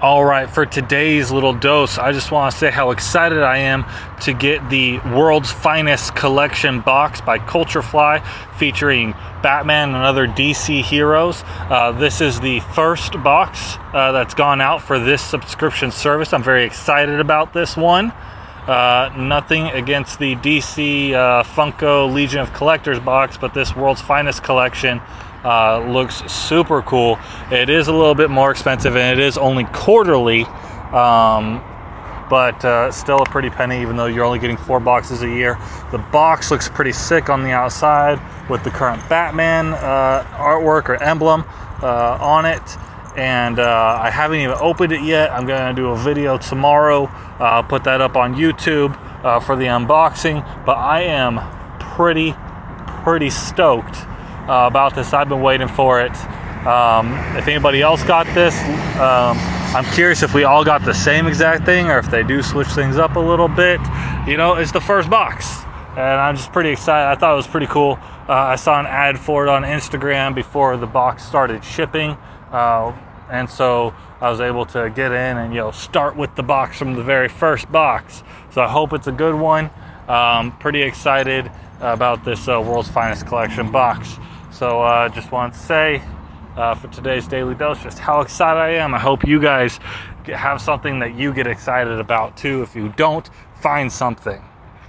All right, for today's little dose, I just want to say how excited I am to get the world's finest collection box by Culturefly featuring Batman and other DC heroes. Uh, this is the first box uh, that's gone out for this subscription service. I'm very excited about this one. Uh, nothing against the DC uh, Funko Legion of Collectors box, but this world's finest collection uh, looks super cool. It is a little bit more expensive and it is only quarterly, um, but uh, still a pretty penny even though you're only getting four boxes a year. The box looks pretty sick on the outside with the current Batman uh, artwork or emblem on it. And uh, I haven't even opened it yet. I'm to do a video tomorrow, uh, put that up on YouTube for the unboxing. But I am pretty, pretty stoked uh, about this. I've been waiting for it. Um, if anybody else got this, um, I'm curious if we all got the same exact thing or if they do switch things up a little bit. You know, it's the first box, and I'm just pretty excited. I thought it was pretty cool. Uh, I saw an ad for it on Instagram before the box started shipping, uh, and so I was able to get in and you know start with the box from the very first box. So I hope it's a good one. Um, pretty excited about this uh, world's finest collection box. So uh, just want to say uh, for today's daily dose just how excited I am. I hope you guys have something that you get excited about too. If you don't, find something.